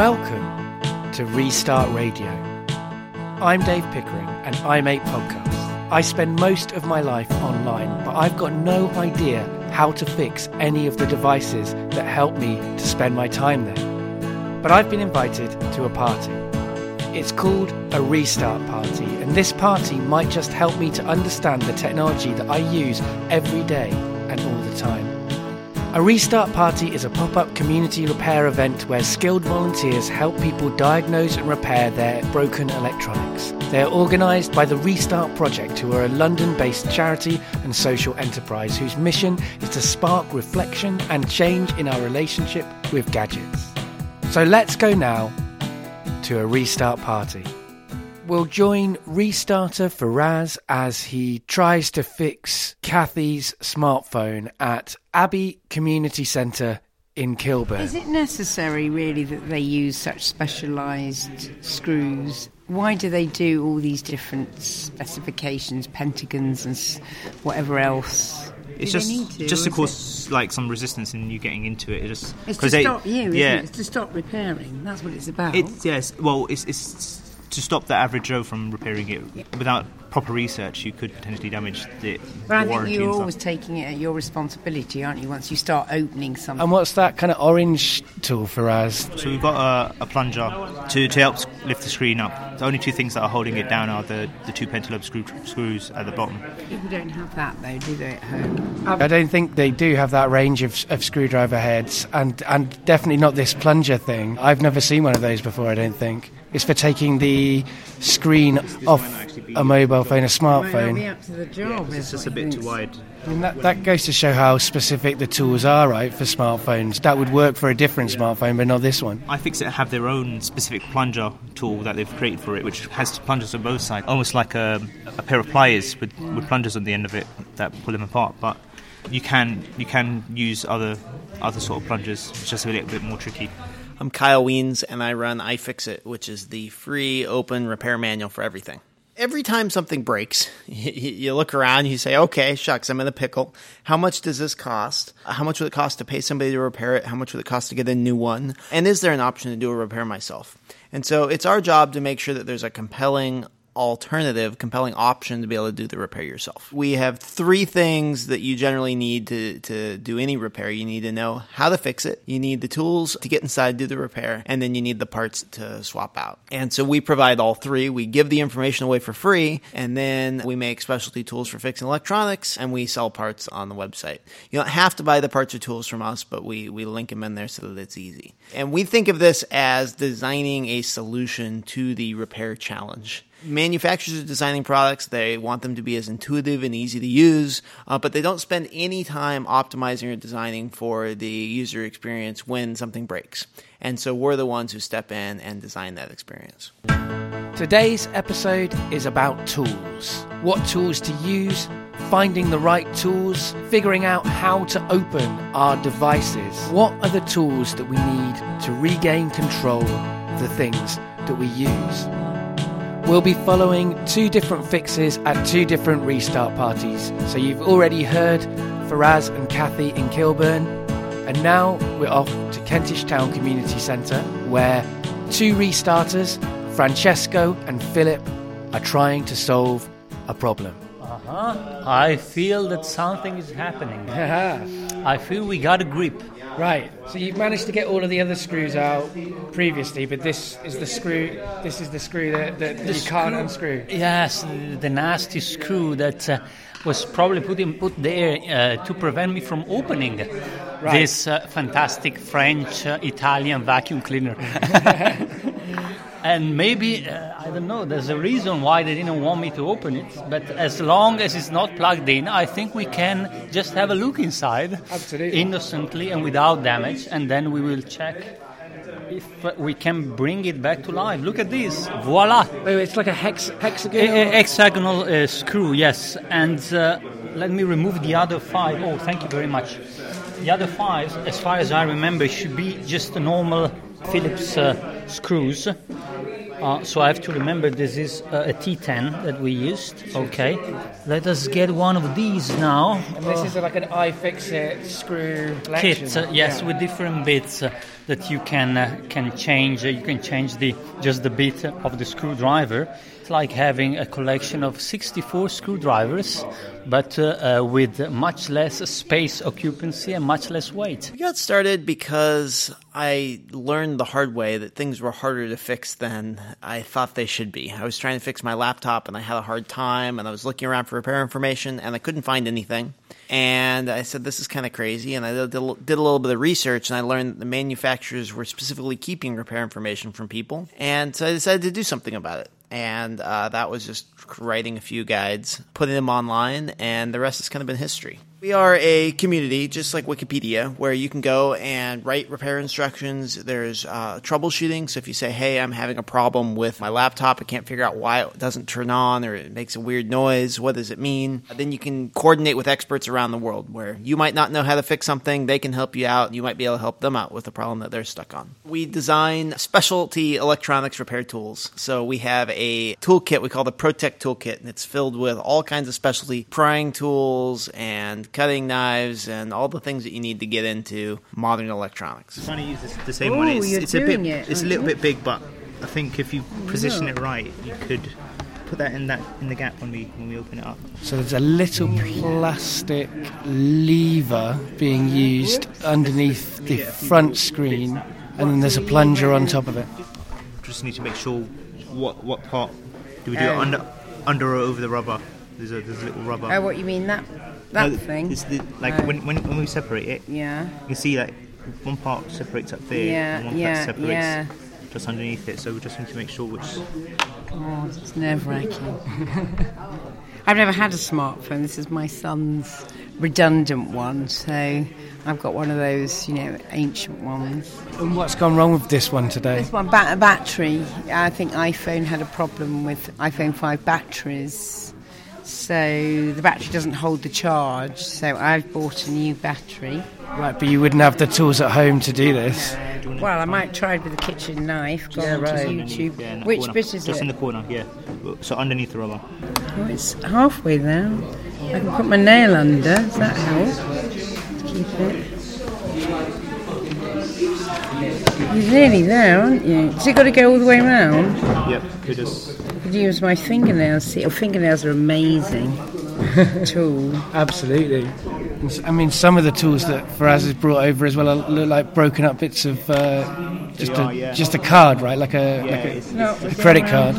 Welcome to Restart Radio. I'm Dave Pickering and I make podcasts. I spend most of my life online, but I've got no idea how to fix any of the devices that help me to spend my time there. But I've been invited to a party. It's called a restart party, and this party might just help me to understand the technology that I use every day A restart party is a pop up community repair event where skilled volunteers help people diagnose and repair their broken electronics. They are organised by the Restart Project, who are a London based charity and social enterprise whose mission is to spark reflection and change in our relationship with gadgets. So let's go now to a restart party. We'll join restarter Faraz as he tries to fix Kathy's smartphone at Abbey Community Centre in Kilburn. Is it necessary, really, that they use such specialised screws? Why do they do all these different specifications, pentagons, and whatever else? It's Do just to, just to or is cause like some resistance in you getting into it. It just It's to they- stop you, isn't yeah, it? It's to stop repairing. That's what it's about. It's yes. Well, it's it's to stop the average Joe from repairing it without proper research. You could potentially damage the but I think you're always taking it at your responsibility, aren't you? Once you start opening something. And what's that kind of orange tool, for us? So we've got a, a plunger to, to help lift the screen up. The only two things that are holding it down are the, the two pentalobe screw, screws at the bottom. People don't have that though, do they? At home. I don't think they do have that range of, of screwdriver heads, and, and definitely not this plunger thing. I've never seen one of those before, I don't think. It's for taking the screen off a mobile phone, a Might not be smartphone. up to the job. It's just a bit too wide. I mean, that, that goes to show how specific the tools are, right, for smartphones. That would work for a different smartphone, but not this one. iFixit have their own specific plunger tool that they've created for it, which has plungers on both sides, almost like a, a pair of pliers with, with plungers on the end of it that pull them apart. But you can you can use other other sort of plungers. It's just a little bit more tricky. I'm Kyle Wiens, and I run iFixit, which is the free open repair manual for everything. Every time something breaks, you, look around, you say, okay, shucks, I'm in a pickle. How much does this cost? How much would it cost to pay somebody to repair it? How much would it cost to get a new one? And is there an option to do a repair myself? And so it's our job to make sure that there's a compelling alternative, compelling option to be able to do the repair yourself. We have three things that you generally need to, to do any repair. You need to know how to fix it, you need the tools to get inside, do the repair, and then you need the parts to swap out. And so we provide all three. We give the information away for free, and then we make specialty tools for fixing electronics, and we sell parts on the website. You don't have to buy the parts or tools from us, but we, we link them in there so that it's easy. And we think of this as designing a solution to the repair challenge manufacturers are designing products they want them to be as intuitive and easy to use uh, but they don't spend any time optimizing or designing for the user experience when something breaks and so we're the ones who step in and design that experience Today's episode is about tools. What tools to use, finding the right tools, figuring out how to open our devices. What are the tools that we need to regain control of the things that we use? We'll be following two different fixes at two different restart parties. So you've already heard Faraz and Kathy in Kilburn, and now we're off to Kentish Town Community Centre, where two restarters, Francesco and Philip, are trying to solve a problem. Uh-huh. I feel that something is happening. I feel we got a grip. Right. So you've managed to get all of the other screws out previously, but this is the screw. This is the screw that, that you can't unscrew. Yes, the nasty screw that uh, was probably put, in, put there uh, to prevent me from opening this uh, fantastic French uh, Italian vacuum cleaner. and maybe, uh, I don't know, there's a reason why they didn't want me to open it, but as long as it's not plugged in, I think we can just have a look inside Absolutely. innocently and without damage, and then we will check if we can bring it back to life. Look at this. Voila! Oh, it's like a hex, hexagon. A- a- hexagonal uh, screw, yes. And uh, let me remove the other five. Oh, thank you very much. The other five, as far as I remember, should be just normal Phillips uh, screws. Uh, so I have to remember this is uh, a T10 that we used. Okay, let us get one of these now. And this is like an iFixit screw kit. Uh, yes, yeah. with different bits uh, that you can uh, can change. Uh, you can change the just the bit of the screwdriver like having a collection of 64 screwdrivers, but uh, uh, with much less space occupancy and much less weight. We got started because I learned the hard way that things were harder to fix than I thought they should be. I was trying to fix my laptop and I had a hard time, and I was looking around for repair information and I couldn't find anything. And I said, This is kind of crazy. And I did a little bit of research and I learned that the manufacturers were specifically keeping repair information from people. And so I decided to do something about it and uh, that was just writing a few guides, putting them online, and the rest has kind of been history. We are a community, just like Wikipedia, where you can go and write repair instructions. There's uh, troubleshooting. So if you say, hey, I'm having a problem with my laptop, I can't figure out why it doesn't turn on or it makes a weird noise, what does it mean? Then you can coordinate with experts around the world where you might not know how to fix something, they can help you out. You might be able to help them out with the problem that they're stuck on. We design specialty electronics repair tools. So we have a toolkit we call the ProTech Toolkit, and it's filled with all kinds of specialty prying tools and cutting knives, and all the things that you need to get into modern electronics. I'm trying to use this, the same Ooh, one. It's, it's a bit, it, it's a little bit big, but I think if you position it right, you could put that in that in the gap when we when we open it up. So there's a little plastic lever being used underneath the front screen, and then there's a plunger on top of it. Just need to make sure what what part do we do um, it under under or over the rubber. There's a there's a little rubber. Oh, what you mean that that no, thing. The, like oh. when, when when we separate it. Yeah. You can see like one part separates up there. Yeah. And one yeah. Part separates yeah. Just underneath it, so we just need to make sure which. Oh, it's nerve wracking. I've never had a smartphone. This is my son's redundant one, so I've got one of those, you know, ancient ones. And what's gone wrong with this one today? This one, ba- battery. I think iPhone had a problem with iPhone 5 batteries so the battery doesn't hold the charge. So I've bought a new battery. Right, but you wouldn't have the tools at home to do this. Well, I might try it with a kitchen knife. Go yeah, right. YouTube. Yeah, Which corner. bit is Just it? Just in the corner, yeah. So underneath the rubber. Oh, it's halfway there. I can put my nail under. Does that help? Keep it. You're nearly there, aren't you? Has it got to go all the way around? Yep, it is could use my fingernails. See, oh, fingernails are amazing tool. Absolutely. I mean, some of the tools that Faraz has brought over as well look like broken up bits of uh, just a yeah. just a card, right? Like a, yeah, like a, no, a credit card.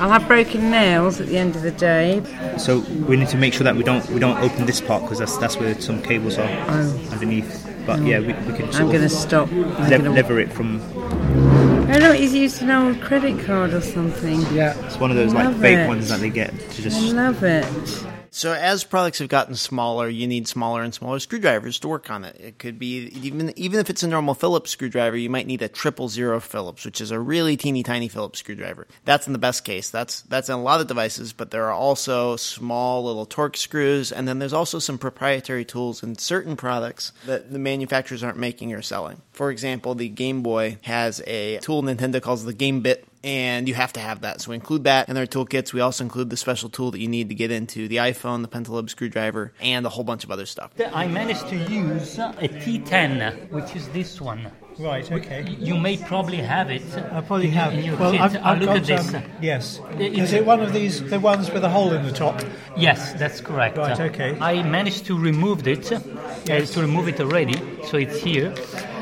I'll have broken nails at the end of the day. So we need to make sure that we don't we don't open this part because that's that's where some cables are oh. underneath. But yeah, we, we can. I'm going to stop. Le- lever it from I know he's used an old credit card or something. Yeah, it's one of those like fake it. ones that they get to just. I love it. So as products have gotten smaller, you need smaller and smaller screwdrivers to work on it. It could be even even if it's a normal Phillips screwdriver, you might need a triple zero Phillips, which is a really teeny tiny Phillips screwdriver. That's in the best case. That's that's in a lot of devices, but there are also small little Torx screws, and then there's also some proprietary tools in certain products that the manufacturers aren't making or selling. For example, the Game Boy has a tool Nintendo calls the Game Bit and you have to have that. So we include that in our toolkits. We also include the special tool that you need to get into the iPhone, the Pentalobe screwdriver, and a whole bunch of other stuff. I managed to use a T10, which is this one. Right. Okay. You may probably have it. I probably have. In your well, kit. I've, I've look got, at this. Um, yes. Is it one of these, the ones with a hole in the top? Yes, that's correct. Right. Okay. I managed to remove it. Yes. Uh, to remove it already, so it's here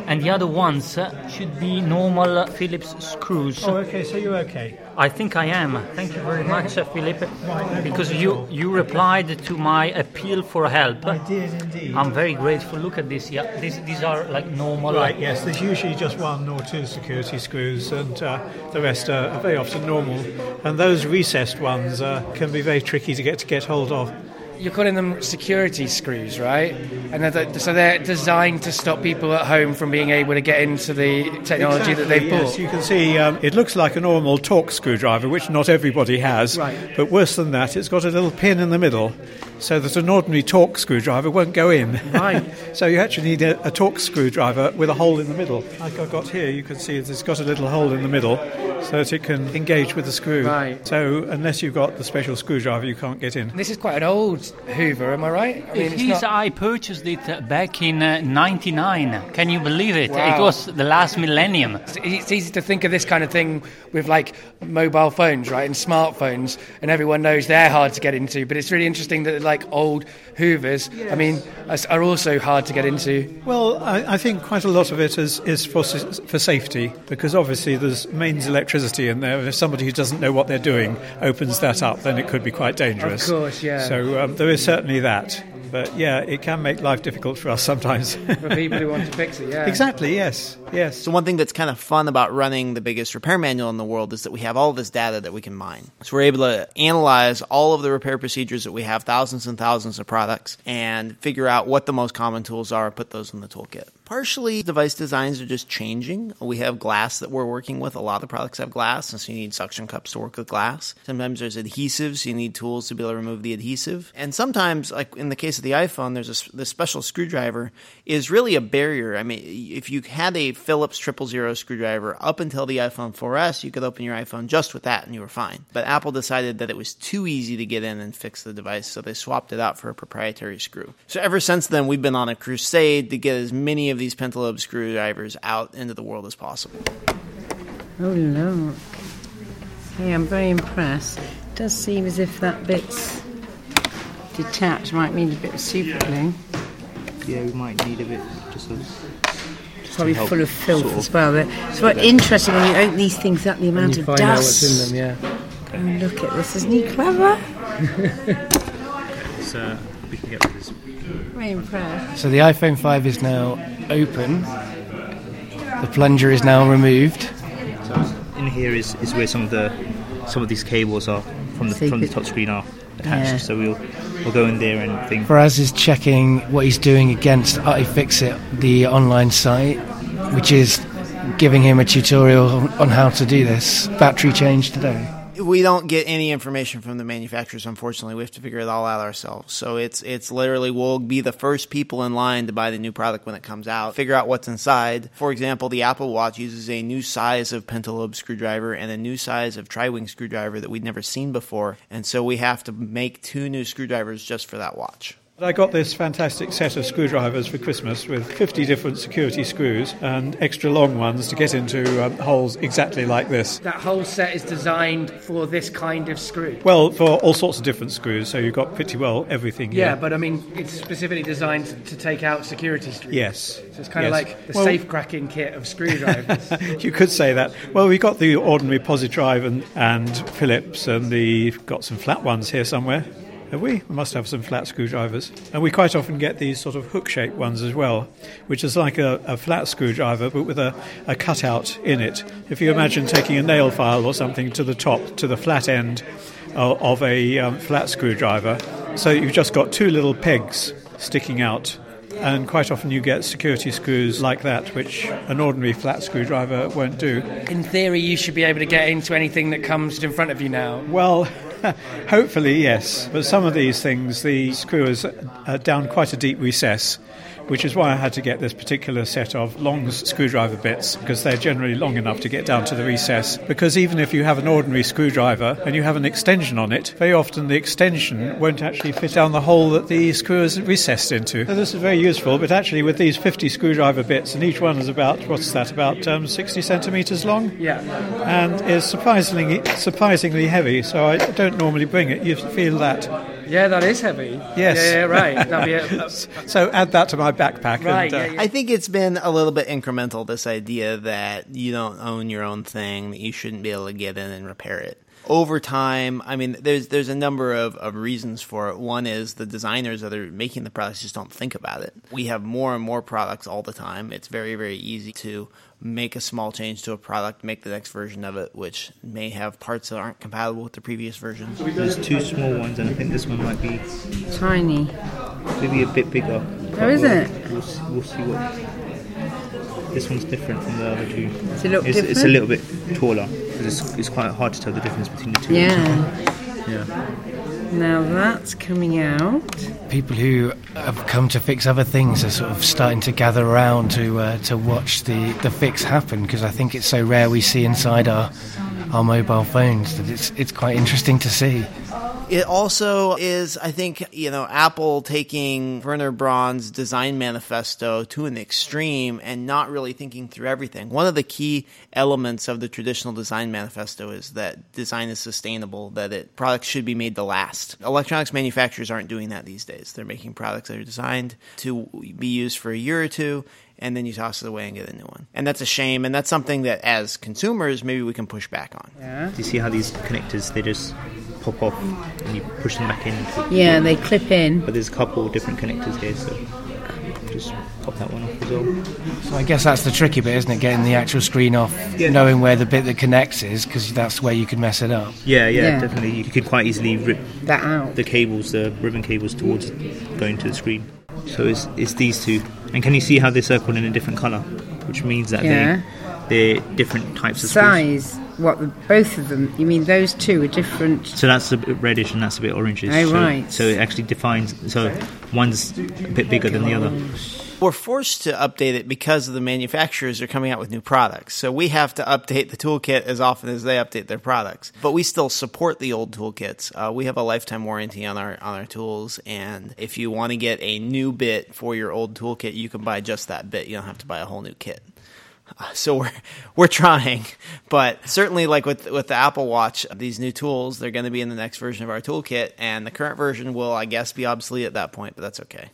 and the other ones uh, should be normal Phillips screws. Oh, okay, so you're okay. I think I am. Thank you very much, uh, Philip, right, because you you replied to my appeal for help. I did indeed. I'm very grateful. Look at this. Yeah, these these are like normal. Right. Yes. There's usually just one or two security screws, and uh, the rest are very often normal. And those recessed ones uh, can be very tricky to get to get hold of you're calling them security screws, right? And they're, so they're designed to stop people at home from being able to get into the technology exactly, that they've bought. Yes, you can see um, it looks like a normal Torx screwdriver, which not everybody has. Right. But worse than that, it's got a little pin in the middle, so that an ordinary Torx screwdriver won't go in. Right. so you actually need a, a Torx screwdriver with a hole in the middle, like I've got here. You can see it's got a little hole in the middle so that it can engage with the screw. Right. So unless you've got the special screwdriver, you can't get in. This is quite an old Hoover, am I right? I mean, It is, I purchased it uh, back in uh, 99. Can you believe it? Wow. It was the last millennium. it's easy to think of this kind of thing with like mobile phones, right, and smartphones, and everyone knows they're hard to get into. But it's really interesting that like old Hoovers, I mean, are- are also hard to get into. Well, I, I think quite a lot of it is, is for, for safety because obviously there's mains electricity in there. If somebody who doesn't know what they're doing opens that up, then it could be quite dangerous. Of course, yeah. So um, there is certainly that. But yeah, it can make life difficult for us sometimes. For people who want to fix it, yeah. exactly, yes, yes. So one thing that's kind of fun about running the biggest repair manual in the world is that we have all this data that we can mine. So we're able to analyze all of the repair procedures that we have, thousands and thousands of products, and figure out what the most common tools are, put those in the toolkit. Partially, device designs are just changing. We have glass that we're working with. A lot of the products have glass, and so you need suction cups to work with glass. Sometimes there's adhesives, so you need tools to be able to remove the adhesive. And sometimes, like in the case of the iPhone, there's a this special screwdriver is really a barrier. I mean, if you had a Phillips triple zero screwdriver up until the iPhone 4S, you could open your iPhone just with that, and you were fine. But Apple decided that it was too easy to get in and fix the device, so they swapped it out for a proprietary screw. So ever since then, we've been on a crusade to get as many of these pentalobe screwdrivers out into the world as possible. Oh, look. Hey, I'm very impressed. It does seem as if that bit's detached. Might need a bit of super glue. Yeah, we might need a bit just of. Probably full of filth sort of- as well. They're- It's quite interesting when you open these things up, the amount you of find out dust. what's in them, yeah. Oh, look at this. Isn't he clever? So uh, we can get rid. Very impressed. So the iPhone 5 is now open. The plunger is now removed. In here is, is where some of the some of these cables are from the So you from the could- touch screen are attached. Yeah. So we'll we'll go in there and think. Faraz is checking what he's doing against iFixit, the online site, which is giving him a tutorial on- on how to do this. Battery change today. We don't get any information from the manufacturers unfortunately. We have to figure it all out ourselves. So it's it's literally we'll be the first people in line to buy the new product when it comes out figure out what's inside. For example the apple watch uses a new size of pentalobe screwdriver and a new size of tri-wing screwdriver that we'd never seen before. And so we have to make two new screwdrivers just for that watch I got this fantastic set of screwdrivers for Christmas with 50 different security screws and extra long ones to get into um, holes exactly like this. That whole set is designed for this kind of screw. Well, for all sorts of different screws, so you've got pretty well everything Yeah, here. but I mean, it's specifically designed to take out security screws. Yes. So it's kind of like the Well- safe cracking kit of screwdrivers. you could say that. Well, we've got the ordinary Pozidriv and, and Phillips, and the got some flat ones here somewhere. Have we? We must have some flat screwdrivers. And we quite often get these sort of hook shaped ones as well, which is like a, a flat screwdriver but with a, a cutout in it. If you imagine taking a nail file or something to the top, to the flat end of, of a um, flat screwdriver, so you've just got two little pegs sticking out. And quite often you get security screws like that, which an ordinary flat screwdriver won't do. In theory, you should be able to get into anything that comes in front of you now. Well, hopefully, yes. But some of these things, the screw is down quite a deep recess, which is why I had to get this particular set of long screwdriver bits, because they're generally long enough to get down to the recess. Because even if you have an ordinary screwdriver and you have an extension on it, very often the extension won't actually fit down the hole that the screw is recessed into. So this is very useful, but actually with these 50 screwdriver bits, and each one is about, what's that, about um, 60 centimetres long? Yeah. and is surprisingly surprisingly heavy. So I don't normally bring it. You feel that. Yeah, that is heavy. Yes. Yeah, yeah right. That'd be a, So add that to my backpack. Right, And, uh, yeah, yeah. I think it's been a little bit incremental, this idea that you don't own your own thing, that you shouldn't be able to get in and repair it. Over time, I mean, there's there's a number of, of reasons for it. One is the designers that are making the products just don't think about it. We have more and more products all the time. It's very, very easy to make a small change to a product, make the next version of it, which may have parts that aren't compatible with the previous version. There's two small ones, and I think this one might be Tiny. maybe a bit bigger. Oh, is We'll- it? We'll, we'll see what. This one's different from the other two. Does it look it's, it's a little bit taller. It's, it's quite hard to tell the difference between the two. Yeah. Yeah. Now that's coming out. people who have come to fix other things are sort of starting to gather around to uh, to watch the, the fix happen because I think it's so rare we see inside our our mobile phones. That it's it's quite interesting to see. It also is, I think, you know, Apple taking Werner Braun's design manifesto to an extreme and not really thinking through everything. One of the key elements of the traditional design manifesto is that design is sustainable, that it products should be made to last. Electronics manufacturers aren't doing that these days. They're making products that are designed to be used for a year or two and then you toss it away and get a new one. And that's a shame and that's something that as consumers maybe we can push back on. Yeah. Do you see how these connectors they just pop off and you push them back in? Yeah, they clip in. But there's a couple different connectors here, so just pop that one off as well. So I guess that's the tricky bit, isn't it? Getting the actual screen off, knowing where the bit that connects is, because that's where you could mess it up. Yeah, yeah, Yeah. definitely. You could quite easily rip That out. the cables, the ribbon cables, towards going to the screen. So it's, it's these two. And can you see how they're circled in a different colour? Which means that Yeah. they, they're different types of. Size. What? The, both of them? You mean those two are different? So that's a bit reddish and that's a bit orangish. Oh, so, right. So it actually defines. So one's a bit bigger than the other. We're forced to update it because of the manufacturers are coming out with new products. So we have to update the toolkit as often as they update their products. But we still support the old toolkits. Uh, we have a lifetime warranty on our on our tools, and if you want to get a new bit for your old toolkit, you can buy just that bit. You don't have to buy a whole new kit. Uh, So we're we're trying, but certainly like with with the Apple Watch, these new tools they're going to be in the next version of our toolkit, and the current version will, I guess, be obsolete at that point. But that's okay.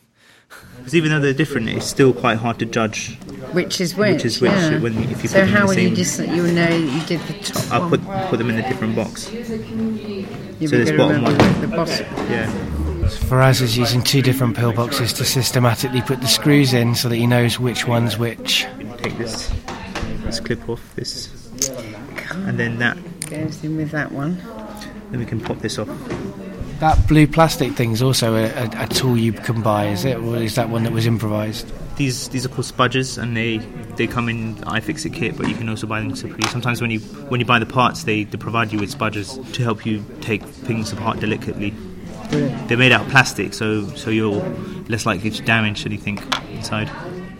Because even though they're different, it's still quite hard to judge. Which is which? Which is which, Yeah. when- if you so put them in how the will you just you know you did the top I'll one? put put them in a different box. You've so this bottom one. The bottom. Yeah. Faraz is using two different pillboxes to systematically put the screws in so that he knows which one's which. Take this this clip off this, and then that. Goes in with that one. Then we can pop this off. That blue plastic thing's also a, a, a tool you can buy, is it? Or is that one that was improvised? These these are called spudgers, and they they come in the iFixit kit, but you can also buy them separately. Sometimes when you when you buy the parts, they, they provide you with spudgers to help you take things apart delicately. They're made out of plastic, so so you're less likely to damage anything inside.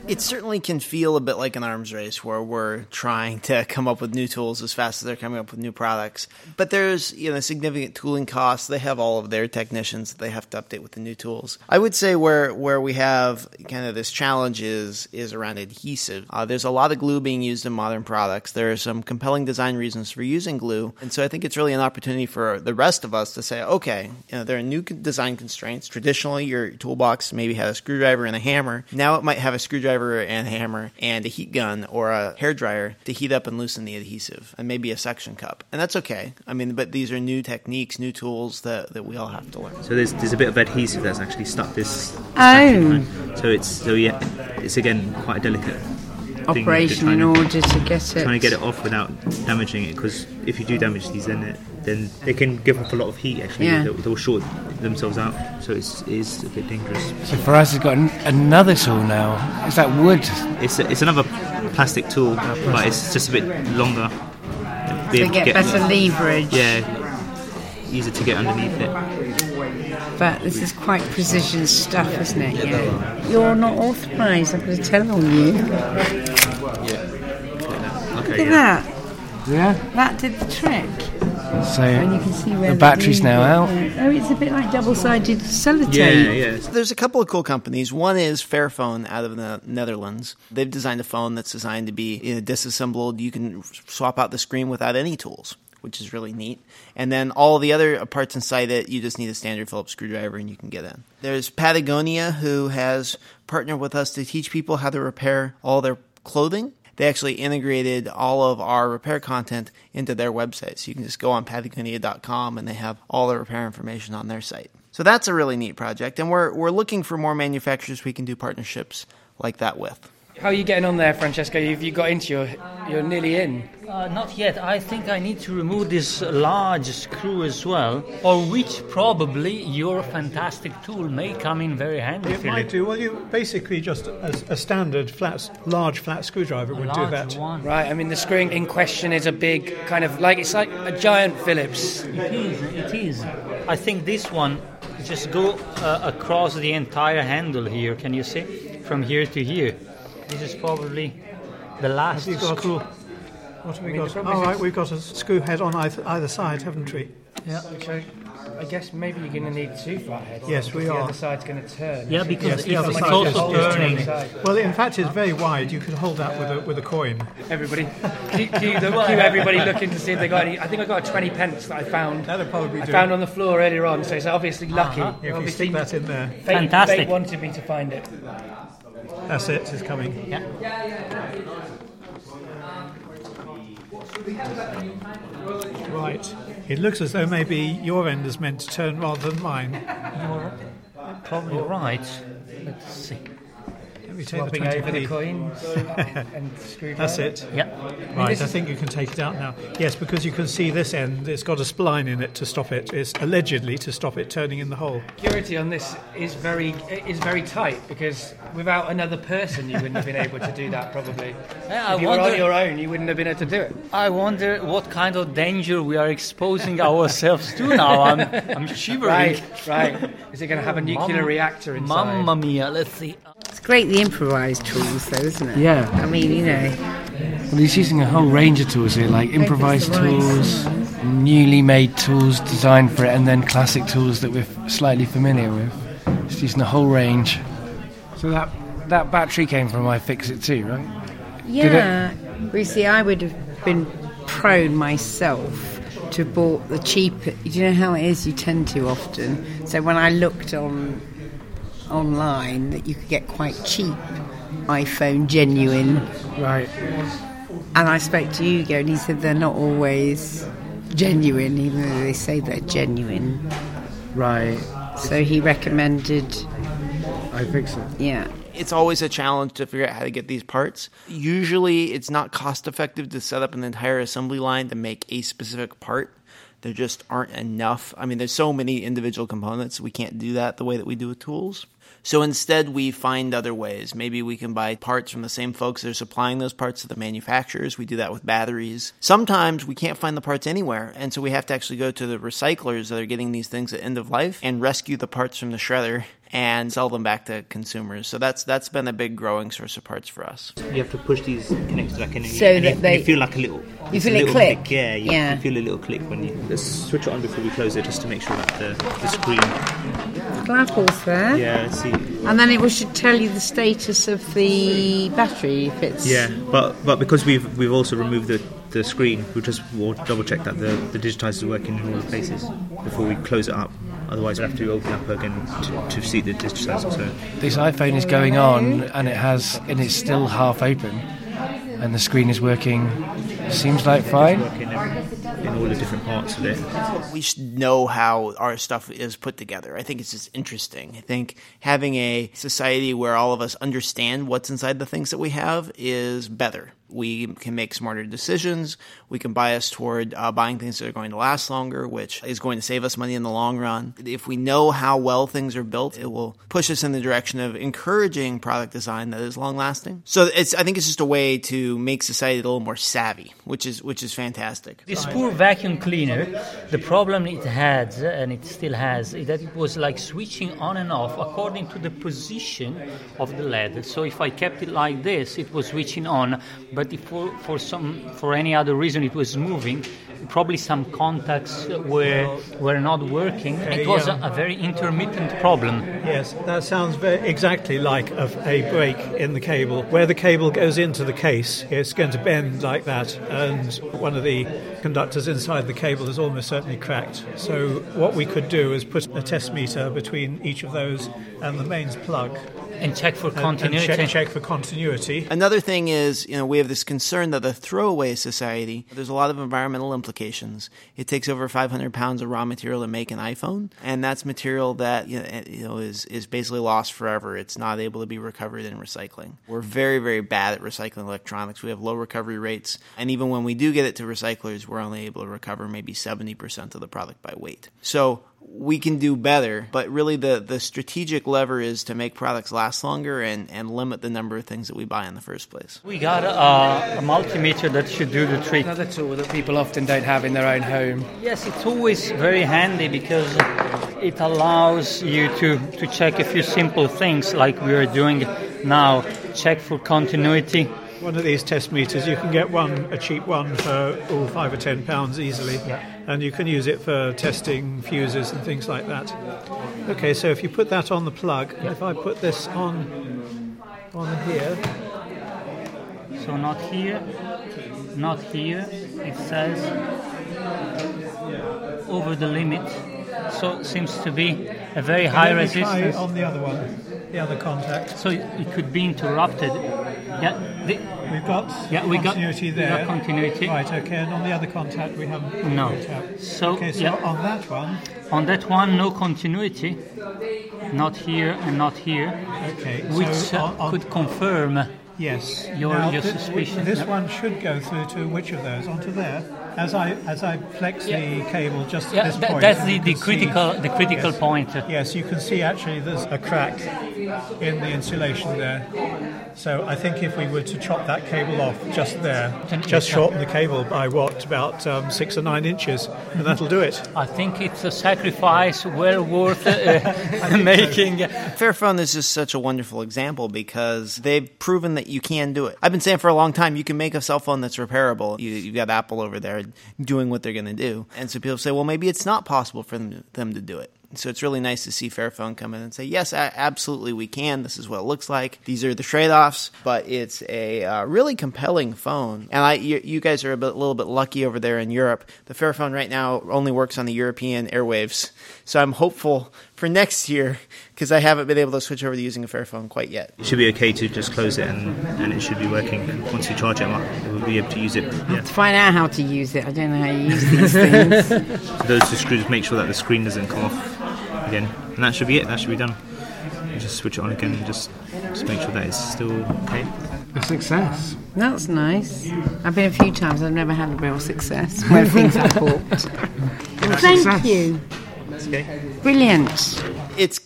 It certainly can feel a bit like an arms race where we're trying to come up with new tools as fast as they're coming up with new products. But there's, you know, significant tooling costs. They have all of their technicians that they have to update with the new tools. I would say where where we have kind of this challenge is is around adhesive. Uh, there's a lot of glue being used in modern products. There are some compelling design reasons for using glue, and so I think it's really an opportunity for the rest of us to say, okay, you know, there are new design constraints. Traditionally, your toolbox maybe had a screwdriver and a hammer. Now it might have a screwdriver and hammer and a heat gun or a hair dryer to heat up and loosen the adhesive, and maybe a suction cup, and that's okay. I mean, but these are new techniques, new tools that, that we all have to learn. So there's there's a bit of adhesive that's actually stuck this. this Oh. So it's so yeah, it's again quite a delicate thing if you're Operation trying in to- order to get it. trying to get it off without damaging it because if you do damage these then it, then they can give off a lot of heat actually Yeah. they'll, they'll short themselves out so it's, it is a bit dangerous So for us, Faraz has got an, another tool now. Is that wood? it's, a, it's another plastic tool ah, but it's just a bit longer Be to able get, better leverage. yeah easier to get underneath it But this is quite precision stuff, isn't it? Yeah. You're not authorised. I'm going to tell on you. okay Look at yeah. that. Yeah. That did the trick. So And you can see where the battery's glue now is. out. Oh, it's a bit like double-sided sellotape. yeah yeah There's a couple of cool companies. One is Fairphone out of the Netherlands. They've designed a phone that's designed to be you know, disassembled. You can swap out the screen without any tools, which is really neat. And then all the other parts inside it, you just need a standard Phillips screwdriver and you can get in. There's Patagonia, who has partnered with us to teach people how to repair all their clothing. They actually integrated all of our repair content into their website. So you can just go on patagonia.com and they have all the repair information on their site. So that's a really neat project, and we're we're looking for more manufacturers we can do partnerships like that with. How are you getting on there, Francesco? Have you got into your? You're nearly in. Uh, not yet. I think I need to remove this large screw as well, or which probably your fantastic tool may come in very handy. It might do. Well, you basically just a, a standard flat, large flat screwdriver A would do that. one. Right. I mean, the screwing in question is a big kind of like it's like a giant Phillips. It is. It is. I think this one just go uh, across the entire handle here. Can you see? From here to here. This is probably the last got- screw. What have we I mean, got? the problem All is right, it's- we've got a screw head on either, either side, haven't we? Yeah. Which I, I guess maybe you're going to need two flatheads. Yes, because we the are. other side's going to turn. Yeah, because Yes, the other side also is- is turning. Well, in fact, it's very wide. You could hold that with a, with a coin. Everybody, cue, cue, the, cue everybody looking to see if they got any. I think I got a 20 pence that I found. That'll probably I do. found on the floor earlier on, so it's obviously lucky. Uh-huh. If you stick that in there, fate, Fantastic. fate wanted me to find it. That's it. It's coming. Yeah. Right. It looks as though maybe your end is meant to turn rather than mine. You're Probably right. Let's see. Let me take the Swapping over the coins and screwdriver. That's it. Yeah. Right, I think you can take it out now. Yes, because you can see this end, it's got a spline in it to stop it. It's allegedly to stop it turning in the hole. Security on this is very is very tight because without another person, you wouldn't have been able to do that. Probably. Yeah, I if you were on your own, you wouldn't have been able to do it. I wonder what kind of danger we are exposing ourselves to now. I'm, I'm shivering. Right, right. Is it going to have a nuclear Mam- reactor inside? Mamma mia, let's see. It's great the improvised tools, though, isn't it? Yeah. I mean, you know, Well, he's using a whole range of tools here, like improvised tools, newly made tools designed for it, and then classic tools that we're slightly familiar with. He's using a whole range. So that that battery came from iFixit too, right? yeah. Well, you see, I would have been prone myself to have bought the cheaper. Do you know how it is? You tend to often. So when I looked on online, that you could get quite cheap iPhone genuine Right. And I spoke to Hugo, and he said they're not always genuine, even though they say they're genuine. Right. So he recommended, iFixit. yeah. It's always a challenge to figure out how to get these parts. Usually, it's not cost effective to set up an entire assembly line to make a specific part. There just aren't enough. I mean, there's so many individual components, we can't do that the way that we do with tools. So instead, we find other ways. Maybe we can buy parts from the same folks that are supplying those parts to the manufacturers. We do that with batteries. Sometimes we can't find the parts anywhere, and so we have to actually go to the recyclers that are getting these things at end of life and rescue the parts from the shredder and sell them back to consumers. So that's that's been a big growing source of parts for us. You have to push these connectors back in, and, So you, that you, they- you feel like a little. You feel a little click? Yeah, you Yeah. can feel a little click when you let's switch it on before we close it, just to make sure that the, the screen. Little apples there. Yeah, let's see. And then it will should tell you the status of the battery if it's. Yeah, but but because we've we've also removed the, the screen, we just will double check that the the digitizer is working in all the places before we close it up. Otherwise, we have to open up again to, to see the digitizer. So This iPhone is going on, and it has, and it's still half open, and the screen is working. Seems like fine. In all the different parts of it. we should know how our stuff is put together. I think it's just interesting. I think having a society where all of us understand what's inside the things that we have is better. We can make smarter decisions. We can bias toward uh, buying things that are going to last longer, which is going to save us money in the long run. If we know how well things are built, it will push us in the direction of encouraging product design that is long lasting. So it's, I think it's just a way to make society a little more savvy, which is which is fantastic. This poor vacuum cleaner, the problem it had, and it still has, is that it was like switching on and off according to the position of the LED. So if I kept it like this, it was switching on, but if for, for some for any other reason it was moving, probably some contacts were were not working. It was a, a very intermittent problem. Yes, that sounds very, exactly like a, a break in the cable. Where the cable goes into the case, it's going to bend like that, and one of the conductors inside the cable is almost certainly cracked. So, what we could do is put a test meter between each of those and the mains plug And check for and- and, continuity. check, check for continuity. Another thing is, you know, we have this concern that the throwaway society, there's a lot of environmental implications. It takes over 500 pounds of raw material to make an iPhone, and that's material that you know, you know is is basically lost forever. It's not able to be recovered in recycling. We're very very bad at recycling electronics. We have low recovery rates, and even when we do get it to recyclers, we're only able to recover maybe 70% of the product by weight. So we can do better, but really the, the strategic lever is to make products last longer and, and limit the number of things that we buy in the first place. We got a, a multimeter that should do the trick. Another tool that people often don't have in their own home. Yes, it's always very handy because it allows you to, to check a few simple things like we are doing now. Check for continuity one of these test meters. You can get one, a cheap one, for all five or ten pounds easily, and you can use it for testing fuses and things like that. Okay, so if you put that on the plug, if I put this on on here, So not here, not here. It says over the limit. So it seems to be a very high resistance. on the other one, the other contact. So it could be interrupted. Yeah, We've got Yeah, we got- continuity we there. got continuity. Right, okay, and on the other contact we haven't No. So, okay, so yeah. on that one, on that one, no continuity. Not here and not here, okay, which so uh, on, on, could confirm yes, your- now, your suspicion. This one should go through to which of those? Onto there. As I as I flex the cable just at this tha- point, that's the, the see- critical the critical yes. point. Yes, you can see actually there's a crack in the insulation there. So I think if we were to chop that cable off just there, just shorten the cable by what about um, six or nine inches, and that'll do it. I think it's a sacrifice well worth uh, making. Fairphone is just such a wonderful example because they've proven that you can do it. I've been saying for a long time you can make a cell phone that's repairable. You, you've got Apple over there doing what they're going to do, and so people say, well, maybe it's not possible for them to, them to do it. So it's really nice to see Fairphone come in and say, yes, absolutely, we can. This is what it looks like. These are the trade-offs, but it's a uh, really compelling phone. And I, you, you guys are a bit, little bit lucky over there in Europe. The Fairphone right now only works on the European airwaves, so I'm hopeful for next year because I haven't been able to switch over to using a Fairphone quite yet. It should be okay to just close it and, and it should be working. Once you charge it up, we'll be able to use it. Yeah. To find out how to use it, I don't know how you use these things. So those two screws make sure that the screen doesn't come off again. And that should be it, that should be done. You just switch it on again and just, just make sure that it's still okay. A success. That's nice. I've been a few times. I've never had a real success where things have bought. Thank success. you. Okay. Brilliant.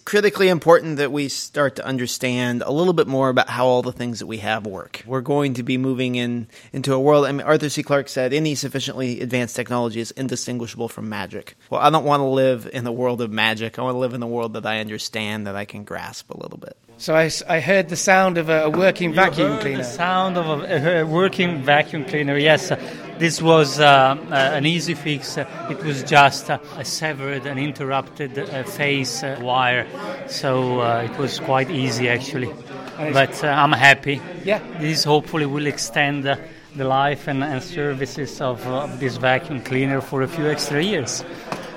Critically important that we start to understand a little bit more about how all the things that we have work. We're going to be moving in into a world. I mean, Arthur C. Clarke said any sufficiently advanced technology is indistinguishable from magic. Well, I don't want to live in the world of magic. I want to live in the world that I understand, that I can grasp a little bit. So I, I heard the sound of a, a working vacuum heard cleaner. The sound of a, a working vacuum cleaner. Yes, this was uh, uh, an easy fix. It was just uh, a severed and interrupted phase uh, wire, so uh, it was quite easy actually. But uh, I'm happy. Yeah. This hopefully will extend. The life and, and services of, uh, of this vacuum cleaner for a few extra years.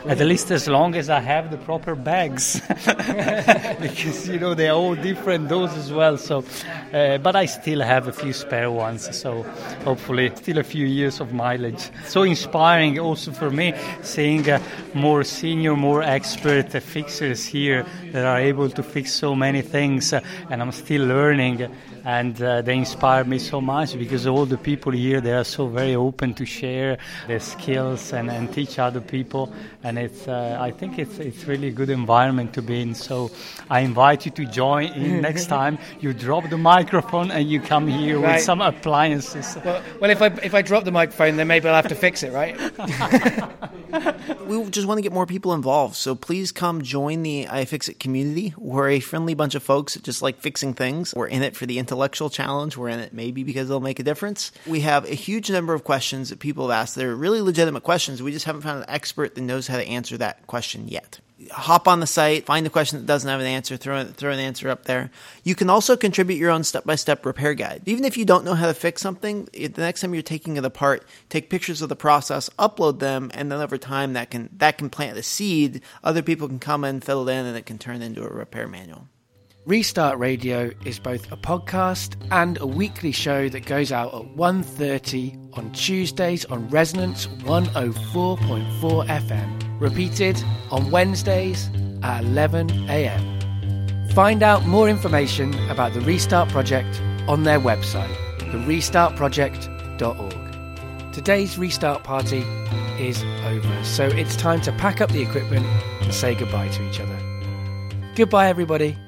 At least as long as I have the proper bags, because you know they are all different those as well. So, uh, but I still have a few spare ones. So hopefully, still a few years of mileage. So inspiring also for me seeing uh, more senior, more expert uh, fixers here that are able to fix so many things, uh, and I'm still learning. And uh, they inspire me so much because all the people here they are so very open to share their skills and, and teach other people. And it's uh, I think it's it's really a good environment to be in. So I invite you to join in next time. You drop the microphone and you come here Right. with some appliances. Well, well, if I if I drop the microphone, then maybe I'll have to fix it, right? we just want to get more people involved. So please come join the iFixit community. We're a friendly bunch of folks that just like fixing things. We're in it for the intellectual challenge. We're in it maybe because it'll make a difference. We have a huge number of questions that people have asked. They're really legitimate questions. We just haven't found an expert that knows how to answer that question yet. Hop on the site, find the question that doesn't have an answer, throw, throw an answer up there. You can also contribute your own step by step repair guide. Even if you don't know how to fix something, the next time you're taking it apart, take pictures of the process, upload them, and then over time that can that can plant the seed. Other people can come in, fill it in, and it can turn into a repair manual. Restart Radio is both a podcast and a weekly show that goes out at 1.30 on Tuesdays on Resonance 104.4 FM. Repeated on Wednesdays at 11am. Find out more information about the Restart Project on their website, therestartproject.org. Today's restart party is over, so it's time to pack up the equipment and say goodbye to each other. Goodbye, everybody.